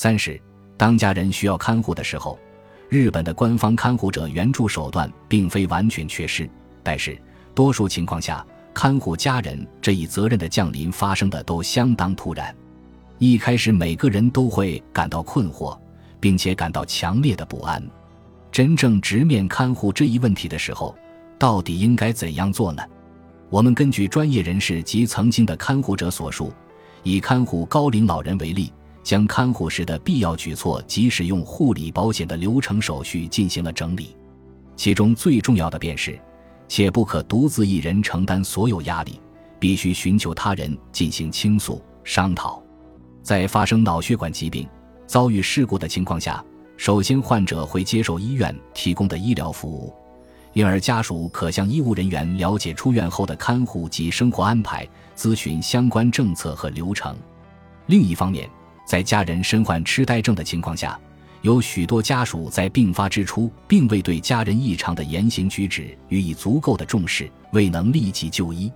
三是，当家人需要看护的时候，日本的官方看护者援助手段并非完全缺失，但是多数情况下，看护家人这一责任的降临发生的都相当突然。一开始，每个人都会感到困惑，并且感到强烈的不安。真正直面看护这一问题的时候，到底应该怎样做呢？我们根据专业人士及曾经的看护者所述，以看护高龄老人为例，将看护时的必要举措及使用护理保险的流程手续进行了整理。其中最重要的便是，且不可独自一人承担所有压力，必须寻求他人进行倾诉商讨。在发生脑血管疾病、遭遇事故的情况下，首先患者会接受医院提供的医疗服务。因而，家属可向医务人员了解出院后的看护及生活安排，咨询相关政策和流程。另一方面，在家人身患痴呆症的情况下，有许多家属在病发之初并未对家人异常的言行举止予以足够的重视，未能立即就医。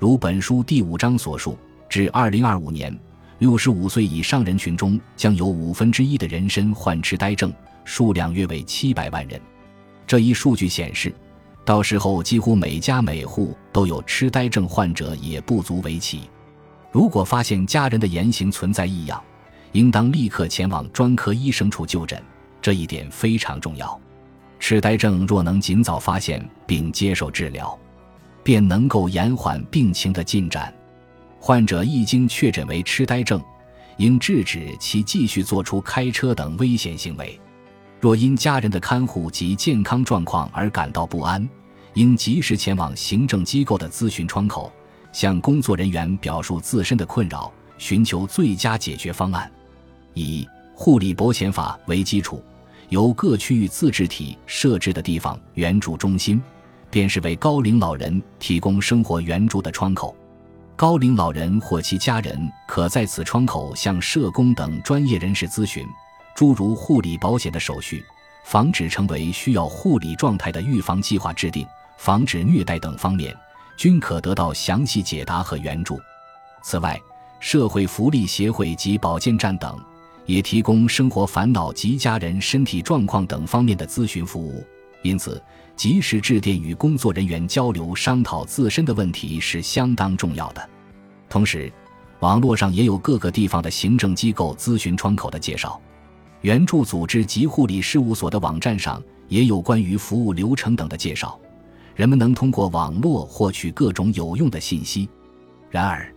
如本书第五章所述，至二零二五年，六十五岁以上人群中将有五分之一的人身患痴呆症，数量约为七百万人。这一数据显示，到时候几乎每家每户都有痴呆症患者，也不足为奇。如果发现家人的言行存在异样，应当立刻前往专科医生处就诊，这一点非常重要。痴呆症若能尽早发现并接受治疗，便能够延缓病情的进展。患者一经确诊为痴呆症，应制止其继续做出开车等危险行为。若因家人的看护及健康状况而感到不安，应及时前往行政机构的咨询窗口，向工作人员表述自身的困扰，寻求最佳解决方案。以护理保险法为基础，由各区域自治体设置的地方援助中心，便是为高龄老人提供生活援助的窗口。高龄老人或其家人可在此窗口向社工等专业人士咨询。诸如护理保险的手续、防止成为需要护理状态的预防计划制定、防止虐待等方面，均可得到详细解答和援助。此外，社会福利协会及保健站等也提供生活烦恼及家人身体状况等方面的咨询服务。因此，及时致电与工作人员交流商讨自身的问题是相当重要的。同时，网络上也有各个地方的行政机构咨询窗口的介绍。援助组织及护理事务所的网站上也有关于服务流程等的介绍，人们能通过网络获取各种有用的信息。然而，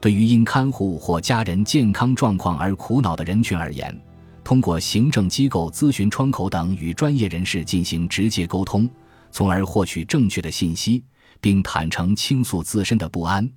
对于因看护或家人健康状况而苦恼的人群而言，通过行政机构咨询窗口等与专业人士进行直接沟通，从而获取正确的信息，并坦诚倾诉自身的不安，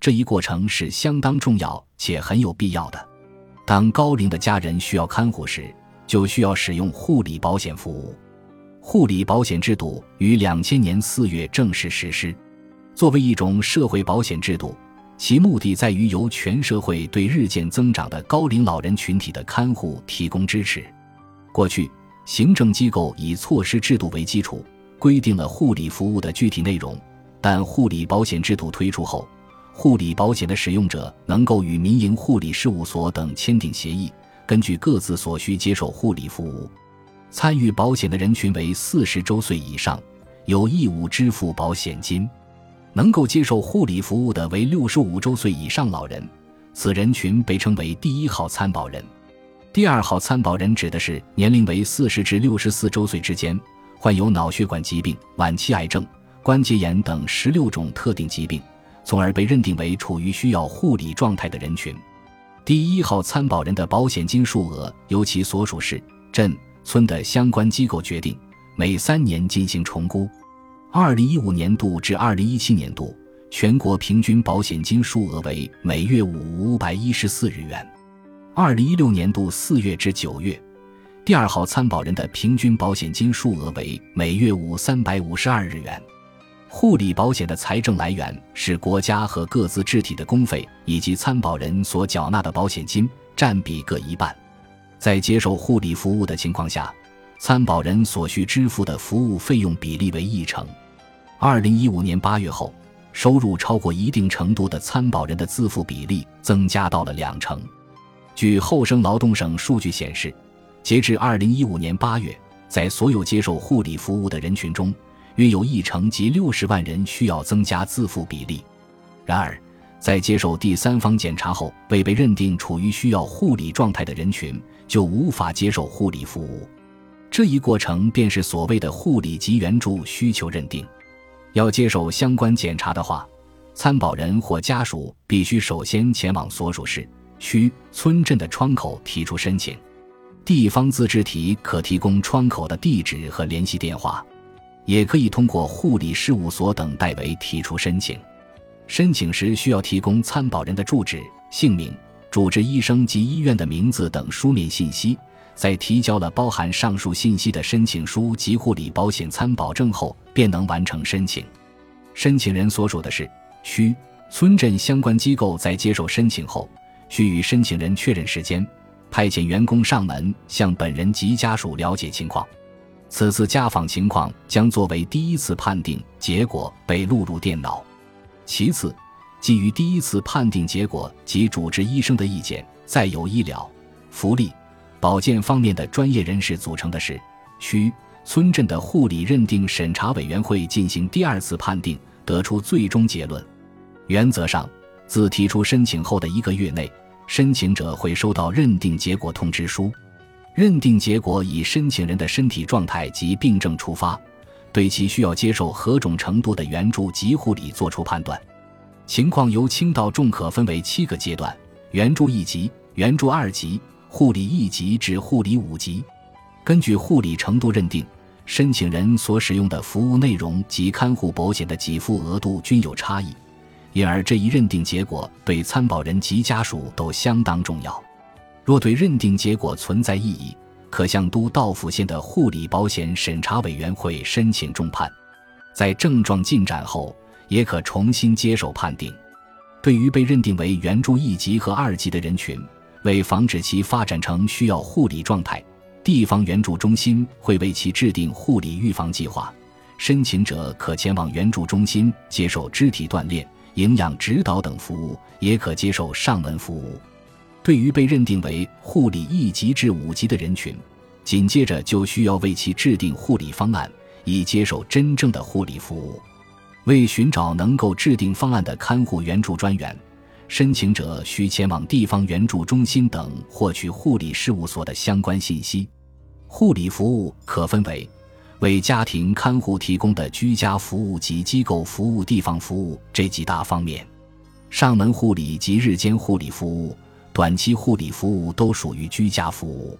这一过程是相当重要且很有必要的。当高龄的家人需要看护时，就需要使用护理保险服务。护理保险制度于两千年四月正式实施。作为一种社会保险制度，其目的在于由全社会对日渐增长的高龄老人群体的看护提供支持。过去，行政机构以措施制度为基础，规定了护理服务的具体内容。但护理保险制度推出后，护理保险的使用者能够与民营护理事务所等签订协议，根据各自所需接受护理服务。参与保险的人群为四十周岁以上，有义务支付保险金。能够接受护理服务的为六十五周岁以上老人，此人群被称为第一号参保人。第二号参保人指的是年龄为四十至六十四周岁之间，患有脑血管疾病、晚期癌症、关节炎等十六种特定疾病。从而被认定为处于需要护理状态的人群。第一号参保人的保险金数额由其所属市、镇、村的相关机构决定，每三年进行重估。二零一五年度至二零一七年度，全国平均保险金数额为每月五五百一十四日元。二零一六年度四月至九月，第二号参保人的平均保险金数额为每月五三百五十二日元。护理保险的财政来源是国家和各自治体的公费，以及参保人所缴纳的保险金，占比各一半。在接受护理服务的情况下，参保人所需支付的服务费用比例为一成。二零一五年八月后，收入超过一定程度的参保人的自付比例增加到了两成。据厚生劳动省数据显示，截至二零一五年八月，在所有接受护理服务的人群中，约有一成及六十万人需要增加自付比例。然而，在接受第三方检查后未被认定处于需要护理状态的人群，就无法接受护理服务。这一过程便是所谓的护理及援助需求认定。要接受相关检查的话，参保人或家属必须首先前往所属市、区、村镇的窗口提出申请。地方自治体可提供窗口的地址和联系电话，也可以通过护理事务所等代为提出申请。申请时需要提供参保人的住址、姓名、主治医生及医院的名字等书面信息。在提交了包含上述信息的申请书及护理保险参保证后，便能完成申请。申请人所属的市、区、村镇相关机构在接受申请后，需与申请人确认时间，派遣员工上门向本人及家属了解情况。此次家访情况将作为第一次判定结果被录入电脑。其次，基于第一次判定结果及主治医生的意见，再有医疗、福利。保健方面的专业人士组成的市、区、村镇的护理认定审查委员会进行第二次判定，得出最终结论。原则上，自提出申请后的一个月内，申请者会收到认定结果通知书。认定结果以申请人的身体状态及病症出发，对其需要接受何种程度的援助及护理作出判断。情况由轻到重可分为七个阶段：援助一级、援助二级。护理一级至护理五级，根据护理程度认定，申请人所使用的服务内容及看护保险的给付额度均有差异，因而这一认定结果对参保人及家属都相当重要。若对认定结果存在异议，可向都道府县的护理保险审查委员会申请重判。在症状进展后，也可重新接受判定。对于被认定为援助一级和二级的人群，为防止其发展成需要护理状态，地方援助中心会为其制定护理预防计划。申请者可前往援助中心接受肢体锻炼、营养指导等服务，也可接受上门服务。对于被认定为护理一级至五级的人群，紧接着就需要为其制定护理方案，以接受真正的护理服务。为寻找能够制定方案的看护援助专员。申请者需前往地方援助中心等获取护理事务所的相关信息。护理服务可分为为家庭看护提供的居家服务及机构服务、地方服务这几大方面。上门护理及日间护理服务、短期护理服务都属于居家服务。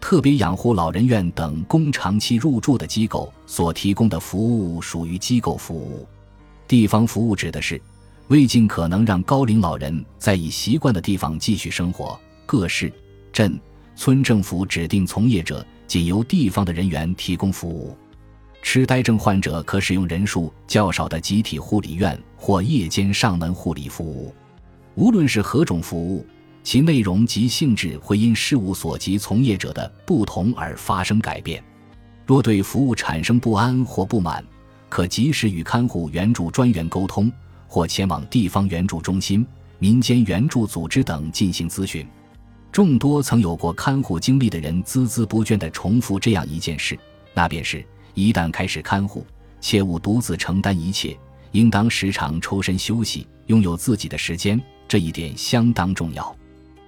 特别养护老人院等供长期入住的机构所提供的服务属于机构服务。地方服务指的是。为尽可能让高龄老人在已习惯的地方继续生活，各市、镇、村政府指定从业者仅由地方的人员提供服务。痴呆症患者可使用人数较少的集体护理院或夜间上门护理服务。无论是何种服务，其内容及性质会因事务所及从业者的不同而发生改变。若对服务产生不安或不满，可及时与看护援助专员沟通。或前往地方援助中心、民间援助组织等进行咨询。众多曾有过看护经历的人孜孜不倦地重复这样一件事，那便是：一旦开始看护，切勿独自承担一切，应当时常抽身休息，拥有自己的时间。这一点相当重要。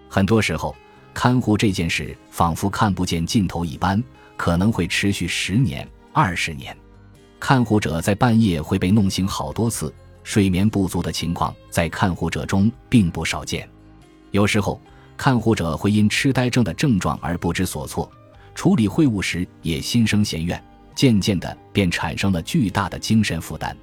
很多时候，看护这件事仿佛看不见尽头一般，可能会持续十年、二十年。看护者在半夜会被弄醒好多次。睡眠不足的情况在看护者中并不少见，有时候看护者会因痴呆症的症状而不知所措，处理会务时也心生嫌怨，渐渐的便产生了巨大的精神负担。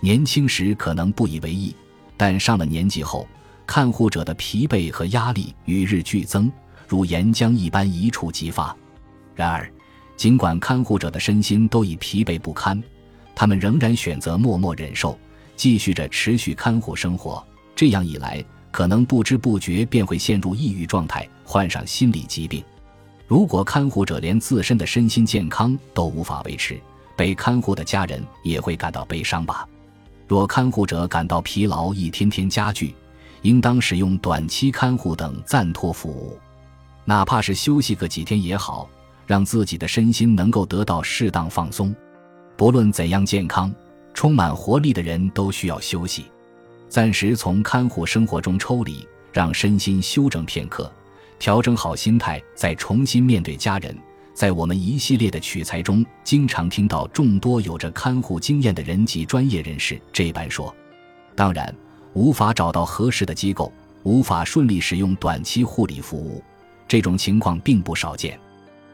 年轻时可能不以为意，但上了年纪后，看护者的疲惫和压力与日俱增，如岩浆一般一触即发。然而，尽管看护者的身心都已疲惫不堪，他们仍然选择默默忍受。继续着持续看护生活，这样一来，可能不知不觉便会陷入抑郁状态，患上心理疾病。如果看护者连自身的身心健康都无法维持，被看护的家人也会感到悲伤吧。若看护者感到疲劳一天天加剧，应当使用短期看护等暂托服务，哪怕是休息个几天也好，让自己的身心能够得到适当放松。不论怎样健康、充满活力的人都需要休息，暂时从看护生活中抽离，让身心休整片刻，调整好心态，再重新面对家人。在我们一系列的取材中，经常听到众多有着看护经验的人及专业人士这般说。当然，无法找到合适的机构，无法顺利使用短期护理服务，这种情况并不少见。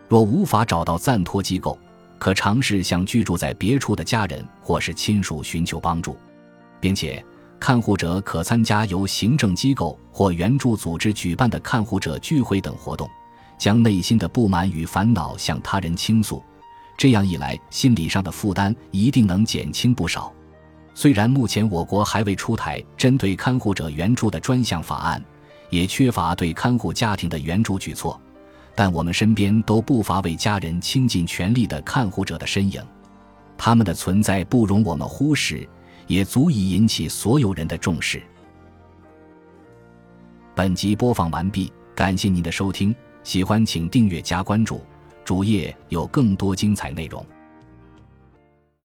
若无法找到暂托机构，可尝试向居住在别处的家人或是亲属寻求帮助，并且看护者可参加由行政机构或援助组织举办的看护者聚会等活动，将内心的不满与烦恼向他人倾诉，这样一来，心理上的负担一定能减轻不少。虽然目前我国还未出台针对看护者援助的专项法案，也缺乏对看护家庭的援助举措，但我们身边都不乏为家人倾尽全力的看护者的身影，他们的存在不容我们忽视，也足以引起所有人的重视。本集播放完毕，感谢您的收听，喜欢请订阅加关注，主页有更多精彩内容。